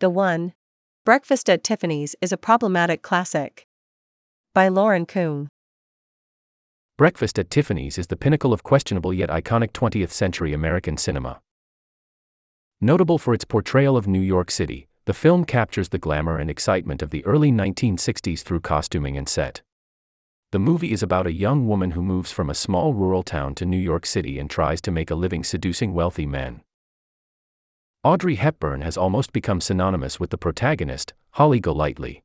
The One. Breakfast at Tiffany's is a problematic classic. By Lauren Kung. Breakfast at Tiffany's is the pinnacle of questionable yet iconic 20th century American cinema. Notable for its portrayal of New York City, the film captures the glamour and excitement of the early 1960s through costuming and set. The movie is about a young woman who moves from a small rural town to New York City and tries to make a living seducing wealthy men. Audrey Hepburn has almost become synonymous with the protagonist, Holly Golightly.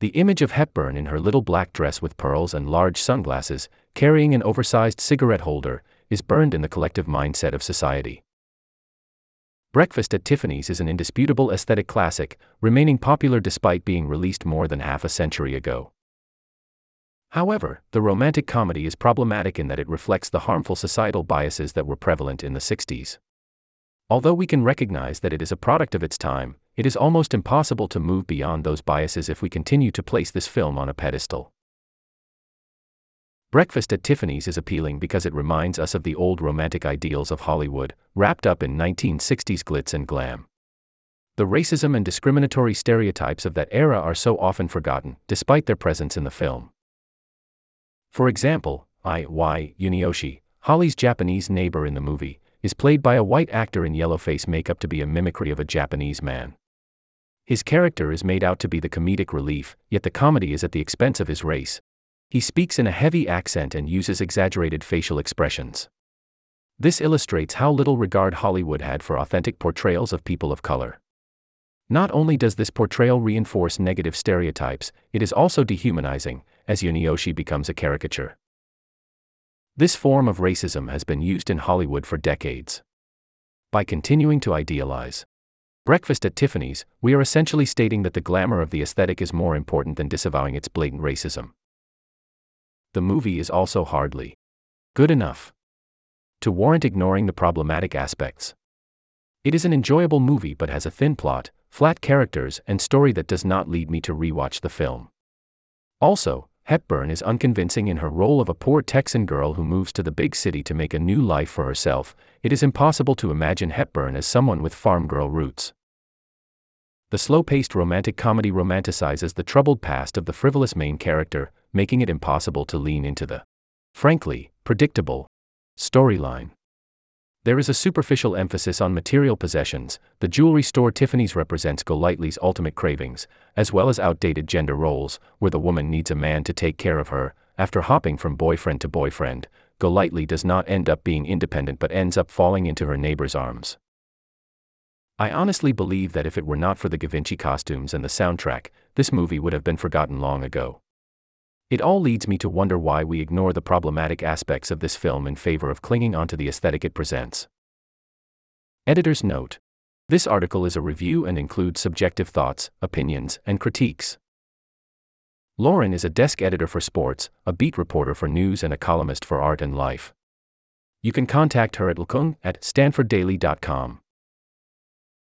The image of Hepburn in her little black dress with pearls and large sunglasses, carrying an oversized cigarette holder, is burned in the collective mindset of society. Breakfast at Tiffany's is an indisputable aesthetic classic, remaining popular despite being released more than half a century ago. However, the romantic comedy is problematic in that it reflects the harmful societal biases that were prevalent in the 60s. Although we can recognize that it is a product of its time, it is almost impossible to move beyond those biases if we continue to place this film on a pedestal. Breakfast at Tiffany's is appealing because it reminds us of the old romantic ideals of Hollywood, wrapped up in 1960s glitz and glam. The racism and discriminatory stereotypes of that era are so often forgotten, despite their presence in the film. For example, I. Y. Yunioshi, Holly's Japanese neighbor in the movie, is played by a white actor in yellow face makeup to be a mimicry of a Japanese man. His character is made out to be the comedic relief, yet the comedy is at the expense of his race. He speaks in a heavy accent and uses exaggerated facial expressions. This illustrates how little regard Hollywood had for authentic portrayals of people of color. Not only does this portrayal reinforce negative stereotypes, it is also dehumanizing, as Yunioshi becomes a caricature. This form of racism has been used in Hollywood for decades. By continuing to idealize Breakfast at Tiffany's, we are essentially stating that the glamour of the aesthetic is more important than disavowing its blatant racism. The movie is also hardly good enough to warrant ignoring the problematic aspects. It is an enjoyable movie but has a thin plot, flat characters, and story that does not lead me to rewatch the film. Also, Hepburn is unconvincing in her role of a poor Texan girl who moves to the big city to make a new life for herself. It is impossible to imagine Hepburn as someone with farm girl roots. The slow paced romantic comedy romanticizes the troubled past of the frivolous main character, making it impossible to lean into the, frankly, predictable storyline. There is a superficial emphasis on material possessions. The jewelry store Tiffany's represents Golightly's ultimate cravings, as well as outdated gender roles, where the woman needs a man to take care of her. After hopping from boyfriend to boyfriend, Golightly does not end up being independent but ends up falling into her neighbor's arms. I honestly believe that if it were not for the Givenchy costumes and the soundtrack, this movie would have been forgotten long ago. It all leads me to wonder why we ignore the problematic aspects of this film in favor of clinging onto the aesthetic it presents. Editor's note This article is a review and includes subjective thoughts, opinions, and critiques. Lauren is a desk editor for sports, a beat reporter for news, and a columnist for art and life. You can contact her at lkung at stanforddaily.com.